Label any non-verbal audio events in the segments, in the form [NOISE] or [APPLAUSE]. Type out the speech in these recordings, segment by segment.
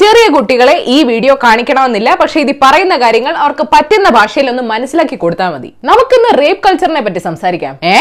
ചെറിയ കുട്ടികളെ ഈ വീഡിയോ കാണിക്കണമെന്നില്ല. പക്ഷേ ഇത് പറയുന്ന കാര്യങ്ങൾ അവർക്ക് പറ്റുന്ന ഭാഷയിൽ ഒന്ന് മനസ്സിലാക്കി കൊടുത്താൽ മതി. നമുക്കിന്ന് റേപ്പ് കൾച്ചറിനെ പറ്റി സംസാരിക്കാം. ഏ?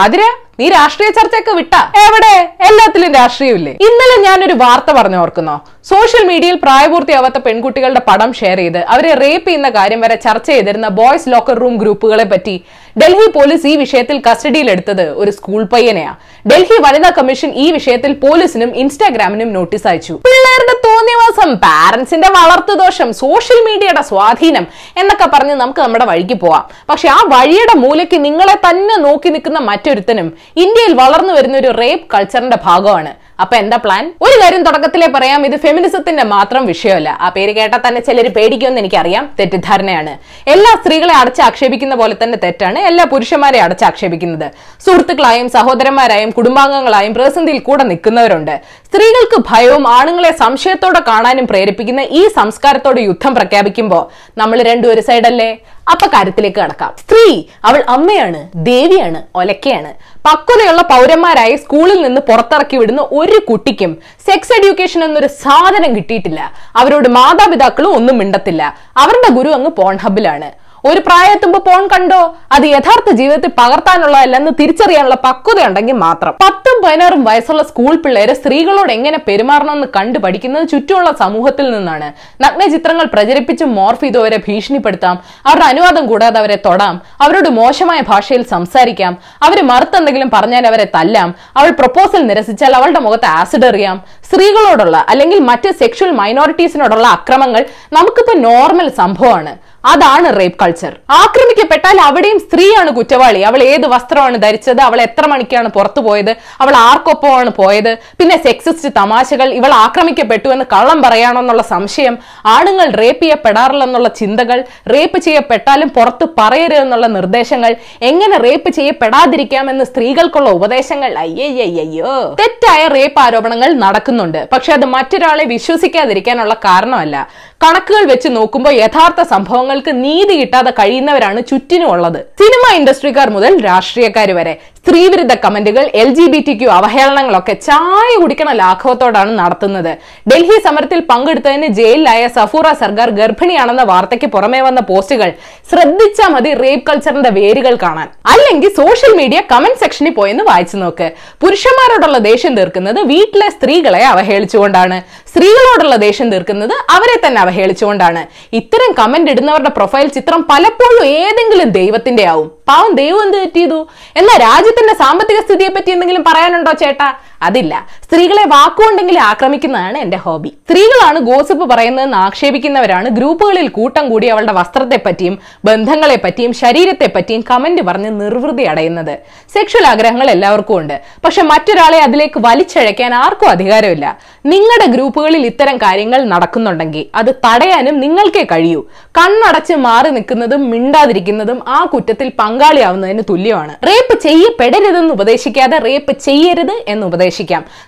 ആതിര നീ രാഷ്ട്രീയ ചർച്ചയൊക്കെ വിട്ട? എവിടെ? എല്ലാത്തിലും രാഷ്ട്രീയമില്ലേ? ഇന്നലെ ഞാനൊരു വാർത്ത പറഞ്ഞു ഓർക്കുന്നോ സോഷ്യൽ മീഡിയയിൽ പ്രായപൂർത്തിയാവാത്ത പെൺകുട്ടികളുടെ പടം ഷെയർ ചെയ്ത് അവരെ റേപ്പ് ചെയ്യുന്ന കാര്യം വരെ ചർച്ച ചെയ്തിരുന്ന ബോയ്സ് ലോക്കർ റൂം ഗ്രൂപ്പുകളെ പറ്റി ഡൽഹി പോലീസ് ഈ വിഷയത്തിൽ കസ്റ്റഡിയിലെടുത്തത് ഒരു സ്കൂൾ പയ്യനെയാ. ഡൽഹി വനിതാ കമ്മീഷൻ ഈ വിഷയത്തിൽ പോലീസിനും ഇൻസ്റ്റാഗ്രാമിനും നോട്ടീസ് അയച്ചു. പിള്ളേരുടെ തോന്നിയവാസം പാരന്റ്സിന്റെ വളർത്തുദോഷം സോഷ്യൽ മീഡിയയുടെ സ്വാധീനം എന്നൊക്കെ പറഞ്ഞ് നമുക്ക് നമ്മുടെ വഴിക്ക് പോവാം. പക്ഷെ ആ വഴിയുടെ മൂലയ്ക്ക് നിങ്ങളെ തന്നെ നോക്കി നിൽക്കുന്ന മറ്റൊരുത്തനും ഇന്ത്യയിൽ വളർന്നു വരുന്ന ഒരു റേപ്പ് കൾച്ചറിന്റെ ഭാഗമാണ്. അപ്പൊ എന്താ പ്ലാൻ ഒരു കാര്യം തുടക്കത്തിലെ പറയാം. ഇത് ഫെമിനിസത്തിന്റെ മാത്രം വിഷയമല്ല. ആ പേര് കേട്ടാൽ തന്നെ ചിലർ പേടിക്കുമെന്ന് എനിക്കറിയാം. തെറ്റിദ്ധാരണയാണ്. എല്ലാ സ്ത്രീകളെ അടച്ചാക്ഷേപിക്കുന്ന പോലെ തന്നെ തെറ്റാണ്. എല്ലാ പുരുഷന്മാരെ അടച്ചാക്ഷേപിക്കുന്നത്. സുഹൃത്തുക്കളായും സഹോദരന്മാരായും കുടുംബാംഗങ്ങളായും പ്രതിസന്ധിയിൽ കൂടെ നിൽക്കുന്നവരുണ്ട്. സ്ത്രീകൾക്ക് ഭയവും ആണുങ്ങളെ സംശയത്തോടെ കാണാനും പ്രേരിപ്പിക്കുന്ന ഈ സംസ്കാരത്തോട് യുദ്ധം പ്രഖ്യാപിക്കുമ്പോൾ നമ്മൾ രണ്ടും ഒരു സൈഡല്ലേ അപ്പൊ കാര്യത്തിലേക്ക് കടക്കാം. സ്ത്രീ അവൾ അമ്മയാണ് ദേവിയാണ് ഒലക്കയാണ്. പക്വതയുള്ള പൗരന്മാരായി സ്കൂളിൽ നിന്ന് പുറത്തിറക്കി വിടുന്ന ഒരു കുട്ടിക്കും സെക്സ് എഡ്യൂക്കേഷൻ എന്നൊരു സാധനം കിട്ടിയിട്ടില്ല. അവരോട് മാതാപിതാക്കളും ഒന്നും മിണ്ടത്തില്ല. അവരുടെ ഗുരു അങ്ങ് പോൺ ഹബിലാണ് ഒരു പ്രായത്തുമ്പോ പോൺ കണ്ടോ? അത് യഥാർത്ഥ ജീവിതത്തിൽ പകർത്താനുള്ളതല്ലെന്ന് തിരിച്ചറിയാനുള്ള പക്വത ഉണ്ടെങ്കിൽ മാത്രം. പത്തും പതിനാറും വയസ്സുള്ള സ്കൂൾ പിള്ളേരെ സ്ത്രീകളോട് എങ്ങനെ പെരുമാറണമെന്ന് കണ്ടു പഠിക്കുന്നത് ചുറ്റുമുള്ള സമൂഹത്തിൽ നിന്നാണ്. നഗ്ന ചിത്രങ്ങൾ പ്രചരിപ്പിച്ച് മോർഫ് ചെയ്തവരെ ഭീഷണിപ്പെടുത്താം. അവരുടെ അനുവാദം കൂടാതെ അവരെ തൊടാം. അവരോട് മോശമായ ഭാഷയിൽ സംസാരിക്കാം. അവർ മറുത്തെന്തെങ്കിലും പറഞ്ഞാൽ അവരെ തല്ലാം. അവൾ പ്രപ്പോസൽ നിരസിച്ചാൽ അവളുടെ മുഖത്ത് ആസിഡ് എറിയാം. സ്ത്രീകളോടുള്ള അല്ലെങ്കിൽ മറ്റ് സെക്ഷൽ മൈനോറിറ്റീസിനോടുള്ള അക്രമങ്ങൾ നമുക്കിപ്പോ നോർമൽ സംഭവമാണ്. അതാണ് റേപ്പ് കൾച്ചർ ആക്രമിക്കപ്പെട്ടാൽ അവിടെയും സ്ത്രീയാണ് കുറ്റവാളി. അവൾ ഏത് വസ്ത്രമാണ് ധരിച്ചത്? അവൾ എത്ര മണിക്കാണ് പുറത്തു പോയത്? അവൾ ആർക്കൊപ്പമാണ് പോയത്? പിന്നെ സെക്സിസ്റ്റ് തമാശകൾ ഇവൾ ആക്രമിക്കപ്പെട്ടു എന്ന് കള്ളം പറയാണെന്നുള്ള സംശയം ആണുങ്ങൾ റേപ്പ് ചെയ്യപ്പെടാറില്ലെന്നുള്ള ചിന്തകൾ റേപ്പ് ചെയ്യപ്പെട്ടാലും പുറത്ത് പറയരുതെന്നുള്ള നിർദ്ദേശങ്ങൾ എങ്ങനെ റേപ്പ് ചെയ്യപ്പെടാതിരിക്കാമെന്ന് സ്ത്രീകൾക്കുള്ള ഉപദേശങ്ങൾ. അയ്യയ്യോ തെറ്റായ റേപ്പ് ആരോപണങ്ങൾ നടക്കുന്നുണ്ട്. പക്ഷെ അത് മറ്റൊരാളെ വിശ്വസിക്കാതിരിക്കാനുള്ള കാരണമല്ല. കണക്കുകൾ വെച്ച് നോക്കുമ്പോൾ യഥാർത്ഥ സംഭവങ്ങൾക്ക് നീതി കിട്ടാതെ കഴിയുന്നവരാണ് ചുറ്റിനുമുള്ളത്. സിനിമ ഇൻഡസ്ട്രിക്കാർ മുതൽ രാഷ്ട്രീയക്കാർ വരെ സ്ത്രീവിരുദ്ധ കമന്റുകൾ L G B T Q അവഹേളനങ്ങളൊക്കെ ചായ കുടിക്കണ ലാഘവത്തോടാണ് നടത്തുന്നത്. ഡൽഹി സമരത്തിൽ പങ്കെടുത്തതിന് ജയിലിലായ സഫൂറ സർക്കാർ ഗർഭിണിയാണെന്ന വാർത്തയ്ക്ക് പുറമേ വന്ന പോസ്റ്റുകൾ ശ്രദ്ധിച്ചാൽ മതി റേപ്പ് കൾച്ചറിന്റെ വേരുകൾ കാണാൻ. അല്ലെങ്കിൽ സോഷ്യൽ മീഡിയ കമന്റ് സെക്ഷനിൽ പോയെന്ന് വായിച്ചു നോക്ക്. പുരുഷന്മാരോടുള്ള ദേഷ്യം തീർക്കുന്നത് വീട്ടിലെ സ്ത്രീകളെ അവഹേളിച്ചുകൊണ്ടാണ്. സ്ത്രീകളോടുള്ള ദേഷ്യം തീർക്കുന്നത് അവരെ തന്നെ അവഹേളിച്ചുകൊണ്ടാണ്. ഇത്തരം കമന്റ് ഇടുന്നവരുടെ പ്രൊഫൈൽ ചിത്രം പലപ്പോഴും ഏതെങ്കിലും ദൈവത്തിന്റെ ആവും പാവം ദൈവം എന്ത് തെറ്റിയതു എന്നാ രാജ്യത്തിന്റെ സാമ്പത്തിക സ്ഥിതിയെ പറ്റി എന്തെങ്കിലും പറയാനുണ്ടോ ചേട്ടാ? അതില്ല. സ്ത്രീകളെ വാക്കുകൊണ്ടെങ്കിലും ആക്രമിക്കുന്നതാണ് എന്റെ ഹോബി. സ്ത്രീകളാണ് ഗോസിപ്പ് പറയുന്നതെന്ന് ആക്ഷേപിക്കുന്നവരാണ് ഗ്രൂപ്പുകളിൽ കൂട്ടം കൂടി അവളുടെ വസ്ത്രത്തെ പറ്റിയും ബന്ധങ്ങളെ പറ്റിയും ശരീരത്തെ പറ്റിയും കമന്റ് പറഞ്ഞ് നിർവൃതി അടയുന്നത്. സെക്ഷൽ ആഗ്രഹങ്ങൾ എല്ലാവർക്കും ഉണ്ട്. പക്ഷെ മറ്റൊരാളെ അതിലേക്ക് വലിച്ചഴയ്ക്കാൻ ആർക്കും അധികാരമില്ല. നിങ്ങളുടെ ഗ്രൂപ്പുകളിൽ ഇത്തരം കാര്യങ്ങൾ നടക്കുന്നുണ്ടെങ്കിൽ അത് തടയാനും നിങ്ങൾക്കേ കഴിയൂ. കണ്ണടച്ച് മാറി നിൽക്കുന്നതും മിണ്ടാതിരിക്കുന്നതും ആ കുറ്റത്തിൽ പങ്കാളിയാവുന്നതിന് തുല്യമാണ്. റേപ്പ് ചെയ്യപ്പെടരുതെന്ന് ഉപദേശിക്കാതെ റേപ്പ് ചെയ്യരുത് എന്ന് ഉപദേശിക്കാം.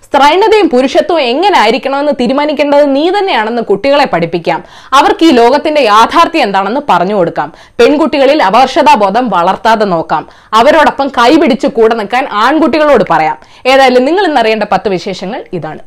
സ്ത്രൈണതയും പുരുഷത്വവും എങ്ങനെ ആയിരിക്കണമെന്ന് തീരുമാനിക്കേണ്ടത് നീ തന്നെയാണെന്ന് കുട്ടികളെ പഠിപ്പിക്കാം. അവർക്ക് ഈ ലോകത്തിന്റെ യാഥാർത്ഥ്യം എന്താണെന്ന് പറഞ്ഞു കൊടുക്കാം. പെൺകുട്ടികളിൽ അപകർഷതാബോധം വളർത്താതെ നോക്കാം. അവരോടൊപ്പം കൈപിടിച്ച് കൂടെ നിൽക്കാൻ ആൺകുട്ടികളോട് പറയാം. ഏതായാലും നിങ്ങൾ ഇന്നറിയേണ്ട പത്ത് വിശേഷങ്ങൾ ഇതാണ്.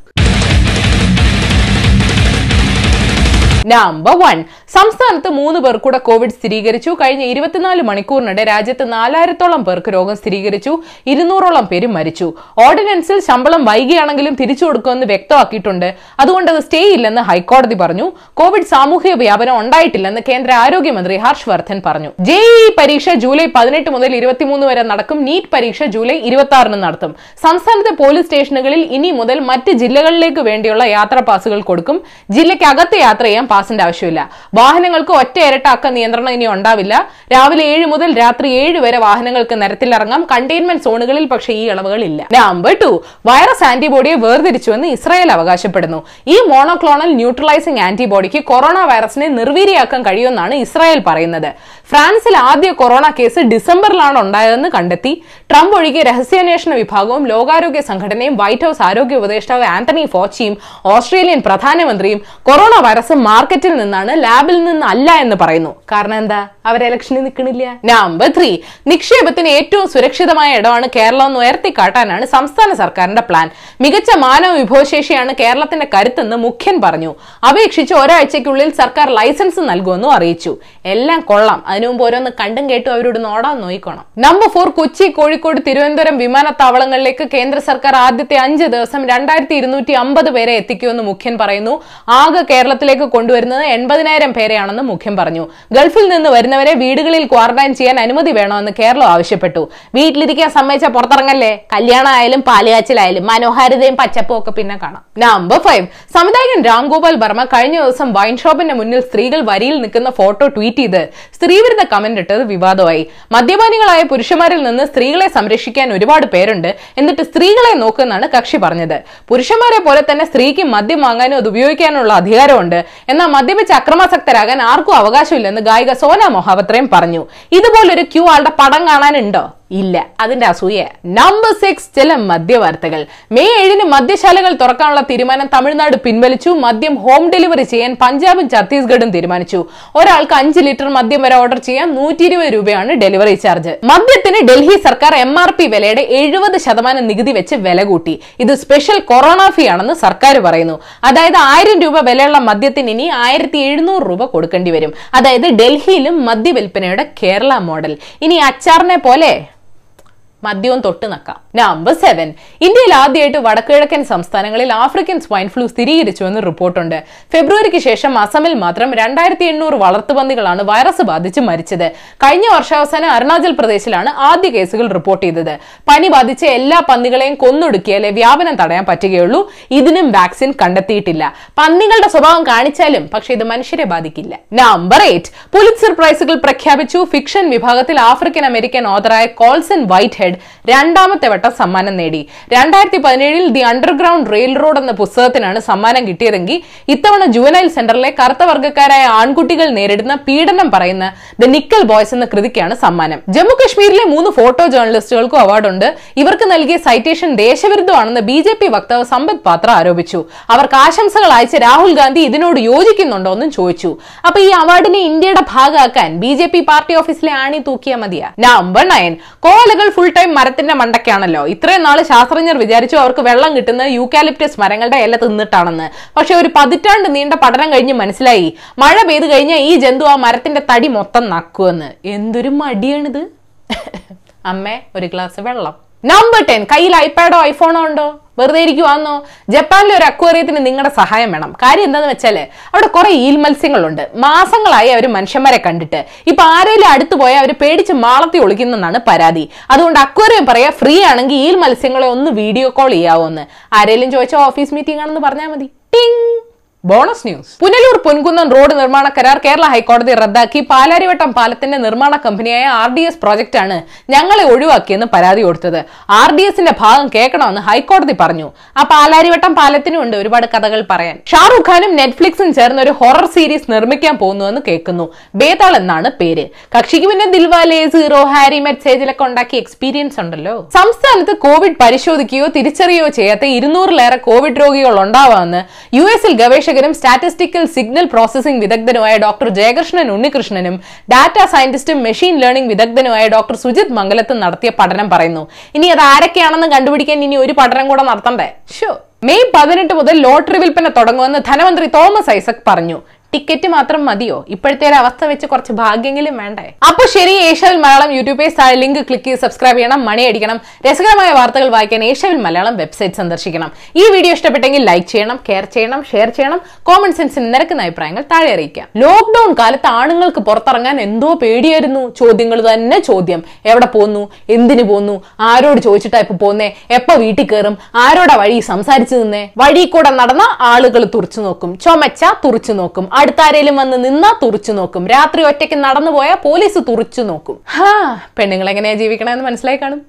നമ്പർ വൺ സംസ്ഥാനത്ത് മൂന്ന് പേർ കൂടെ കോവിഡ് സ്ഥിരീകരിച്ചു. കഴിഞ്ഞ ഇരുപത്തിനാല് മണിക്കൂറിനിടെ രാജ്യത്ത് നാലായിരത്തോളം പേർക്ക് രോഗം സ്ഥിരീകരിച്ചു. ഇരുന്നൂറോളം പേര് മരിച്ചു. ഓർഡിനൻസിൽ ശമ്പളം വൈകിയാണെങ്കിലും തിരിച്ചു കൊടുക്കുമെന്ന് വ്യക്തമാക്കിയിട്ടുണ്ട്. അതുകൊണ്ട് അത് സ്റ്റേ ഇല്ലെന്ന് ഹൈക്കോടതി പറഞ്ഞു. കോവിഡ് സാമൂഹിക വ്യാപനം ഉണ്ടായിട്ടില്ലെന്ന് കേന്ദ്ര ആരോഗ്യമന്ത്രി ഹർഷ് വർദ്ധൻ പറഞ്ഞു ജെഇഇ പരീക്ഷ ജൂലൈ പതിനെട്ട് മുതൽ ഇരുപത്തിമൂന്ന് വരെ നടക്കും. നീറ്റ് പരീക്ഷ ജൂലൈ ഇരുപത്തി ആറിന് നടത്തും. സംസ്ഥാനത്തെ പോലീസ് സ്റ്റേഷനുകളിൽ ഇനി മുതൽ മറ്റ് ജില്ലകളിലേക്ക് വേണ്ടിയുള്ള യാത്രാ പാസുകൾ കൊടുക്കും. ജില്ലയ്ക്കകത്ത് യാത്ര ചെയ്യാൻ പാസിന്റെ ആവശ്യമില്ല. വാഹനങ്ങൾക്ക് ഒറ്റ ഇരട്ടാക്ക നിയന്ത്രണം ഇനി ഉണ്ടാവില്ല. രാവിലെ ഏഴ് മുതൽ രാത്രി ഏഴ് വരെ വാഹനങ്ങൾക്ക് നിരത്തിലിറങ്ങാം. കണ്ടെയ്ൻമെന്റ് സോണുകളിൽ പക്ഷേ ഈ ഇളവുകൾ ഇല്ല. നമ്പർ ടു വൈറസ് ആന്റിബോഡിയെ വേർതിരിച്ചുവെന്ന് ഇസ്രായേൽ അവകാശപ്പെടുന്നു. ഈ മോണോക്ലോണൽ ന്യൂട്രലൈസിംഗ് ആന്റിബോഡിക്ക് കൊറോണ വൈറസിനെ നിർവീര്യാക്കാൻ കഴിയുമെന്നാണ് ഇസ്രായേൽ പറയുന്നത്. ഫ്രാൻസിൽ ആദ്യ കൊറോണ കേസ് ഡിസംബറിലാണ് ഉണ്ടായതെന്ന് കണ്ടെത്തി. ട്രംപ് ഒഴികെ രഹസ്യാന്വേഷണ വിഭാഗവും ലോകാരോഗ്യ സംഘടനയും വൈറ്റ് ഹൌസ് ആരോഗ്യ ഉപദേഷ്ടാവ് ആന്റണി ഫോച്ചിയും ഓസ്ട്രേലിയൻ പ്രധാനമന്ത്രിയും കൊറോണ വൈറസ് മാർക്കറ്റിൽ നിന്നാണ് ലാബിൽ നിന്ന് അല്ല എന്ന് പറയുന്നു. കാരണം എന്താ? അവർ ഇലക്ഷനിൽ നിൽക്കണില്ല. നമ്പർ ത്രീ നിക്ഷേപത്തിന് ഏറ്റവും സുരക്ഷിതമായ ഇടമാണ് കേരളം എന്ന് ഉയർത്തി കാട്ടാനാണ് സംസ്ഥാന സർക്കാരിന്റെ പ്ലാൻ മികച്ച മാനവ വിഭവശേഷിയാണ് കേരളത്തിന്റെ കരുത്തെന്ന് മുഖ്യൻ പറഞ്ഞു. അപേക്ഷിച്ച് ഒരാഴ്ചയ്ക്കുള്ളിൽ സർക്കാർ ലൈസൻസ് നൽകുമെന്നും അറിയിച്ചു. എല്ലാം കൊള്ളാം. അതിനു മുമ്പ് ഓരോന്ന് കണ്ടും കേട്ടും അവരോട് നോടാൻ നോയിക്കോണം. നമ്പർ ഫോർ കൊച്ചി കോഴിക്കോട് തിരുവനന്തപുരം വിമാനത്താവളങ്ങളിലേക്ക് കേന്ദ്ര സർക്കാർ ആദ്യത്തെ അഞ്ച് ദിവസം രണ്ടായിരത്തി ഇരുന്നൂറ്റി അമ്പത് പേരെ എത്തിക്കുമെന്ന് മുഖ്യൻ പറയുന്നു. ആകെ കേരളത്തിലേക്ക് കൊണ്ടുവരുന്നത് എൺപതിനായിരം പേരെയാണെന്ന് മുഖ്യം പറഞ്ഞു. ഗൾഫിൽ നിന്ന് വരുന്നവരെ വീടുകളിൽ ക്വാറന്റൈൻ ചെയ്യാൻ അനുമതി വേണമെന്ന് കേരളം ആവശ്യപ്പെട്ടു. വീട്ടിലിരിക്കാൻ സമ്മതിച്ച പുറത്തിറങ്ങല്ലേ? കല്യാണമായാലും പാലുകാച്ചിലായാലും മനോഹാരിതയും പച്ചപ്പും ഒക്കെ പിന്നെ കാണാം. നമ്പർ ഫൈവ് സംവിധായകൻ രാംഗോപാൽ വർമ്മ കഴിഞ്ഞ ദിവസം വൈൻ ഷോപ്പിന്റെ മുന്നിൽ സ്ത്രീകൾ വരിയിൽ നിൽക്കുന്ന ഫോട്ടോ ട്വീറ്റ് ചെയ്ത് സ്ത്രീവിരുദ്ധ കമന്റ് ഇട്ടത് വിവാദമായി. മദ്യപാനികളായ പുരുഷന്മാരിൽ നിന്ന് സ്ത്രീകളെ സംരക്ഷിക്കാൻ ഒരുപാട് പേരുണ്ട്. എന്നിട്ട് സ്ത്രീകളെ നോക്കുന്നാണ് കക്ഷി പറഞ്ഞത്. പുരുഷന്മാരെ പോലെ തന്നെ സ്ത്രീക്ക് മദ്യം വാങ്ങാനും അത് ഉപയോഗിക്കാനുള്ള അധികാരമുണ്ട്. മദ്യപിച്ച് അക്രമാസക്തരാകാൻ ആർക്കും അവകാശമില്ലെന്ന് ഗായിക സോന മൊഹാപത്രയും പറഞ്ഞു. ഇതുപോലൊരു ക്യൂ ആളുടെ പടം കാണാനുണ്ടോ? ഇല്ല. അതിന്റെ അസൂയ. നമ്പർ സിക്സ് ചില മദ്യവാർത്തകൾ. മെയ് ഏഴിന് മദ്യശാലകൾ തുറക്കാനുള്ള തീരുമാനം തമിഴ്നാട് പിൻവലിച്ചു. മദ്യം ഹോം ഡെലിവറി ചെയ്യാൻ പഞ്ചാബും ഛത്തീസ്ഗഡും തീരുമാനിച്ചു. ഒരാൾക്ക് അഞ്ച് ലിറ്റർ മദ്യം വരെ ഓർഡർ ചെയ്യാൻ നൂറ്റി ഇരുപത് രൂപയാണ് ഡെലിവറി ചാർജ് മദ്യത്തിന് ഡൽഹി സർക്കാർ എം ആർ പി വിലയുടെ എഴുപത് ശതമാനം നികുതി വെച്ച് വില കൂട്ടി. ഇത് സ്പെഷ്യൽ കൊറോണ ഫീ ആണെന്ന് സർക്കാർ പറയുന്നു. അതായത് ആയിരം രൂപ വിലയുള്ള മദ്യത്തിന് ഇനി ആയിരത്തി എഴുന്നൂറ് രൂപ കൊടുക്കേണ്ടി വരും. അതായത് ഡൽഹിയിലും മദ്യവിൽപ്പനയുടെ കേരള മോഡൽ. ഇനി അച്ചാറിനെ പോലെ മദ്യവും തൊട്ട് നക്കാം. നമ്പർ സെവൻ ഇന്ത്യയിൽ ആദ്യമായിട്ട് വടക്കുകിഴക്കൻ സംസ്ഥാനങ്ങളിൽ ആഫ്രിക്കൻ സ്വൈൻ ഫ്ലൂ സ്ഥിരീകരിച്ചുവെന്ന് റിപ്പോർട്ടുണ്ട്. ഫെബ്രുവരിക്ക് ശേഷം അസമിൽ മാത്രം രണ്ടായിരത്തി എണ്ണൂറ് വളർത്തുപന്നികളാണ് വൈറസ് ബാധിച്ച് മരിച്ചത്. കഴിഞ്ഞ വർഷാവസാനം അരുണാചൽ പ്രദേശിലാണ് ആദ്യ കേസുകൾ റിപ്പോർട്ട് ചെയ്തത്. പനി ബാധിച്ച എല്ലാ പന്നികളെയും കൊന്നൊടുക്കിയാലേ വ്യാപനം തടയാൻ പറ്റുകയുള്ളൂ. ഇതിനും വാക്സിൻ കണ്ടെത്തിയിട്ടില്ല. പന്നികളുടെ സ്വഭാവം കാണിച്ചാലും പക്ഷെ ഇത് മനുഷ്യരെ ബാധിക്കില്ല. നമ്പർ എയ്റ്റ് പുലിറ്റ്സർ പ്രൈസുകൾ പ്രഖ്യാപിച്ചു. ഫിക്ഷൻ വിഭാഗത്തിൽ ആഫ്രിക്കൻ അമേരിക്കൻ ഓതറായ കോൾസൺ വൈറ്റ് ഹെഡ് രണ്ടാമത്തെ വട്ടം സമ്മാനം നേടി. രണ്ടായിരത്തി പതിനേഴിൽ ദി അണ്ടർഗ്രൗണ്ട് റെയിൽ റോഡ് എന്ന പുസ്തകത്തിനാണ് സമ്മാനം കിട്ടിയതെങ്കിൽ ഇത്തവണ ജുവനൈൽ സെന്ററിലെ കറുത്ത വർഗക്കാരായ ആൺകുട്ടികൾ നേരിടുന്ന പീഡനം പറയുന്ന ദ നിക്കൽ ബോയ്സ് എന്ന കൃതിക്കാണ് സമ്മാനം. ജമ്മു കശ്മീരിലെ മൂന്ന് ഫോട്ടോ ജേർണലിസ്റ്റുകൾക്കും അവാർഡുണ്ട്. ഇവർക്ക് നൽകിയ സൈറ്റേഷൻ ദേശവിരുദ്ധമാണെന്ന് ബി ജെ പി വക്താവ് സമ്പത് പാത്ര ആരോപിച്ചു. അവർക്ക് ആശംസകൾ അയച്ച രാഹുൽ ഗാന്ധി ഇതിനോട് യോജിക്കുന്നുണ്ടോ എന്നും ചോദിച്ചു. അപ്പൊ ഈ അവാർഡിനെ ഇന്ത്യയുടെ ഭാഗമാക്കാൻ ബി ജെ പി പാർട്ടി ഓഫീസിലെ ആണി തൂക്കിയാൽ മതിയാ? Number nine. കോലകൾ ഫുൾ ടൈം മരത്തിന്റെ മണ്ടയ്ക്കാണല്ലോ. ഇത്രയും നാൾ ശാസ്ത്രജ്ഞർ വിചാരിച്ചു അവർക്ക് വെള്ളം കിട്ടുന്നത് യൂക്കാലിപ്റ്റസ് മരങ്ങളുടെ ഇല തിന്നിട്ടാണെന്ന്. പക്ഷെ ഒരു പതിറ്റാണ്ട് നീണ്ട പഠനം കഴിഞ്ഞ് മനസ്സിലായി. മഴ പെയ്ത് കഴിഞ്ഞാൽ ഈ ജന്തു ആ മരത്തിന്റെ തടി മൊത്തം നക്കുമെന്ന് എന്തൊരു മടിയാണിത്? [LAUGHS] അമ്മേ ഒരു ഗ്ലാസ് വെള്ളം. നമ്പർ ടെൻ കയ്യിൽ ഐപാഡോ ഐഫോണോ ഉണ്ടോ? വെറുതെ ഇരിക്കുവാന്നോ? ജപ്പാനിലെ ഒരു അക്വേറിയത്തിന് നിങ്ങളുടെ സഹായം വേണം. കാര്യം എന്താന്ന് വെച്ചാൽ അവിടെ കുറെ ഈൽ മത്സ്യങ്ങളുണ്ട്. മാസങ്ങളായി അവർ മനുഷ്യന്മാരെ കണ്ടിട്ട്. ഇപ്പൊ ആരെങ്കിലും അടുത്ത് പോയാൽ അവർ പേടിച്ച് മാളത്തി ഒളിക്കുന്നെന്നാണ് പരാതി. അതുകൊണ്ട് അക്വേറിയം പറയാ ഫ്രീ ആണെങ്കിൽ ഈൽ മത്സ്യങ്ങളെ ഒന്ന് വീഡിയോ കോൾ ചെയ്യാവോ എന്ന് ആരെങ്കിലും ചോദിച്ചാൽ ഓഫീസ് മീറ്റിംഗ് ആണെന്ന് പറഞ്ഞാൽ മതി. ടിങ് bonus news. Punalur Ponkunnam road നിർമ്മാണ കരാർ കേരള ഹൈക്കോടതി റദ്ദാക്കി പാലാരിവട്ടം പാലത്തിന്റെ നിർമ്മാണ കമ്പനിയായ ആർ ഡി എസ് പ്രോജക്റ്റാണ് ഞങ്ങളെ ഒഴിവാക്കിയെന്ന് പരാതി കൊടുത്തത്. ആർ ഡി എസിന്റെ ഭാഗം കേൾക്കണമെന്ന് ഹൈക്കോടതി പറഞ്ഞു. ആ പാലാരിവട്ടം പാലത്തിനും ഉണ്ട് ഒരുപാട് കഥകൾ പറയാൻ. ഷാറുഖ് ഖാനും നെറ്റ്ഫ്ലിക്സും ചേർന്ന് ഒരു ഹൊറർ സീരീസ് നിർമ്മിക്കാൻ പോകുന്നുവെന്ന് കേൾക്കുന്നു. ബേതാൾ എന്നാണ് പേര്. കക്ഷിക്ക് പിന്നെ ദിൽവാലെ സീറോ ഹാരി മെസ്സേജിലൊക്കെ ഉണ്ടാക്കിയ എക്സ്പീരിയൻസ് ഉണ്ടല്ലോ. സംസ്ഥാനത്ത് കോവിഡ് പരിശോധിക്കുകയോ തിരിച്ചറിയുകയോ ചെയ്യാത്ത ഇരുന്നൂറിലേറെ കോവിഡ് രോഗികൾ ഉണ്ടാവാമെന്ന് യു എസിൽ ഗവേഷകരും സ്റ്റാറ്റിസ്റ്റിക്കൽ സിഗ്നൽ പ്രോസസിംഗ് വിദഗ്ധനുമായ ഡോക്ടർ ജയകൃഷ്ണൻ ഉണ്ണികൃഷ്ണനും ഡാറ്റ സയന്റിസ്റ്റും മെഷീൻ ലേണിംഗ് വിദഗ്ധനുമായ ഡോക്ടർ സുജിത് മംഗലത്തും നടത്തിയ പഠനം പറയുന്നു. ഇനി അത് ആരൊക്കെയാണെന്ന് കണ്ടുപിടിക്കാൻ ഇനി ഒരു പഠനം കൂടെ നടത്തണ്ടേ? ഷോ മെയ് പതിനെട്ട് മുതൽ ലോട്ടറി വിൽപ്പന തുടങ്ങുമെന്ന് ധനമന്ത്രി തോമസ് ഐസക് പറഞ്ഞു. ടിക്കറ്റ് മാത്രം മതിയോ? ഇപ്പോഴത്തെ ഒരു അവസ്ഥ വെച്ച് കുറച്ച് ഭാഗ്യങ്ങളും വേണ്ടേ? അപ്പൊ ശരി ഏഷ്യവിൽ മലയാളം യൂട്യൂബ് താഴെ ലിങ്ക് ക്ലിക്ക് ചെയ്ത് സബ്സ്ക്രൈബ് ചെയ്യണം മണി അടിക്കണം രസകരമായ വാർത്തകൾ വായിക്കാൻ ഏഷ്യവിൽ മലയാളം വെബ്സൈറ്റ് സന്ദർശിക്കണം. ഈ വീഡിയോ ഇഷ്ടപ്പെട്ടെങ്കിൽ ലൈക്ക് ചെയ്യണം കെയർ ചെയ്യണം ഷെയർ ചെയ്യണം കോമൺ സെൻസിന് നിരക്കുന്ന അഭിപ്രായങ്ങൾ താഴെ അറിയിക്കാം. ലോക്ക്ഡൌൺ കാലത്ത് ആണുങ്ങൾക്ക് പുറത്തിറങ്ങാൻ എന്തോ പേടിയായിരുന്നു? ചോദ്യങ്ങൾ തന്നെ ചോദ്യം. എവിടെ പോന്നു? എന്തിനു പോന്നു? ആരോട് ചോദിച്ചിട്ടാ ഇപ്പൊ പോന്നേ? എപ്പോ വീട്ടിൽ കയറും? ആരോടാ വഴി സംസാരിച്ചു നിന്നേ? വഴി കൂടെ നടന്ന ആളുകൾ തുറച്ചു നോക്കും. ചുമച്ച തുറച്ചു നോക്കും. അടുത്താരേലും വന്ന് നിന്നാ തുറച്ചു നോക്കും. രാത്രി ഒറ്റയ്ക്ക് നടന്നു പോയാൽ പോലീസ് തുറച്ചു നോക്കും. ഹാ. പെണ്ണുങ്ങൾ എങ്ങനെയാ ജീവിക്കണമെന്ന് മനസ്സിലായി കാണും.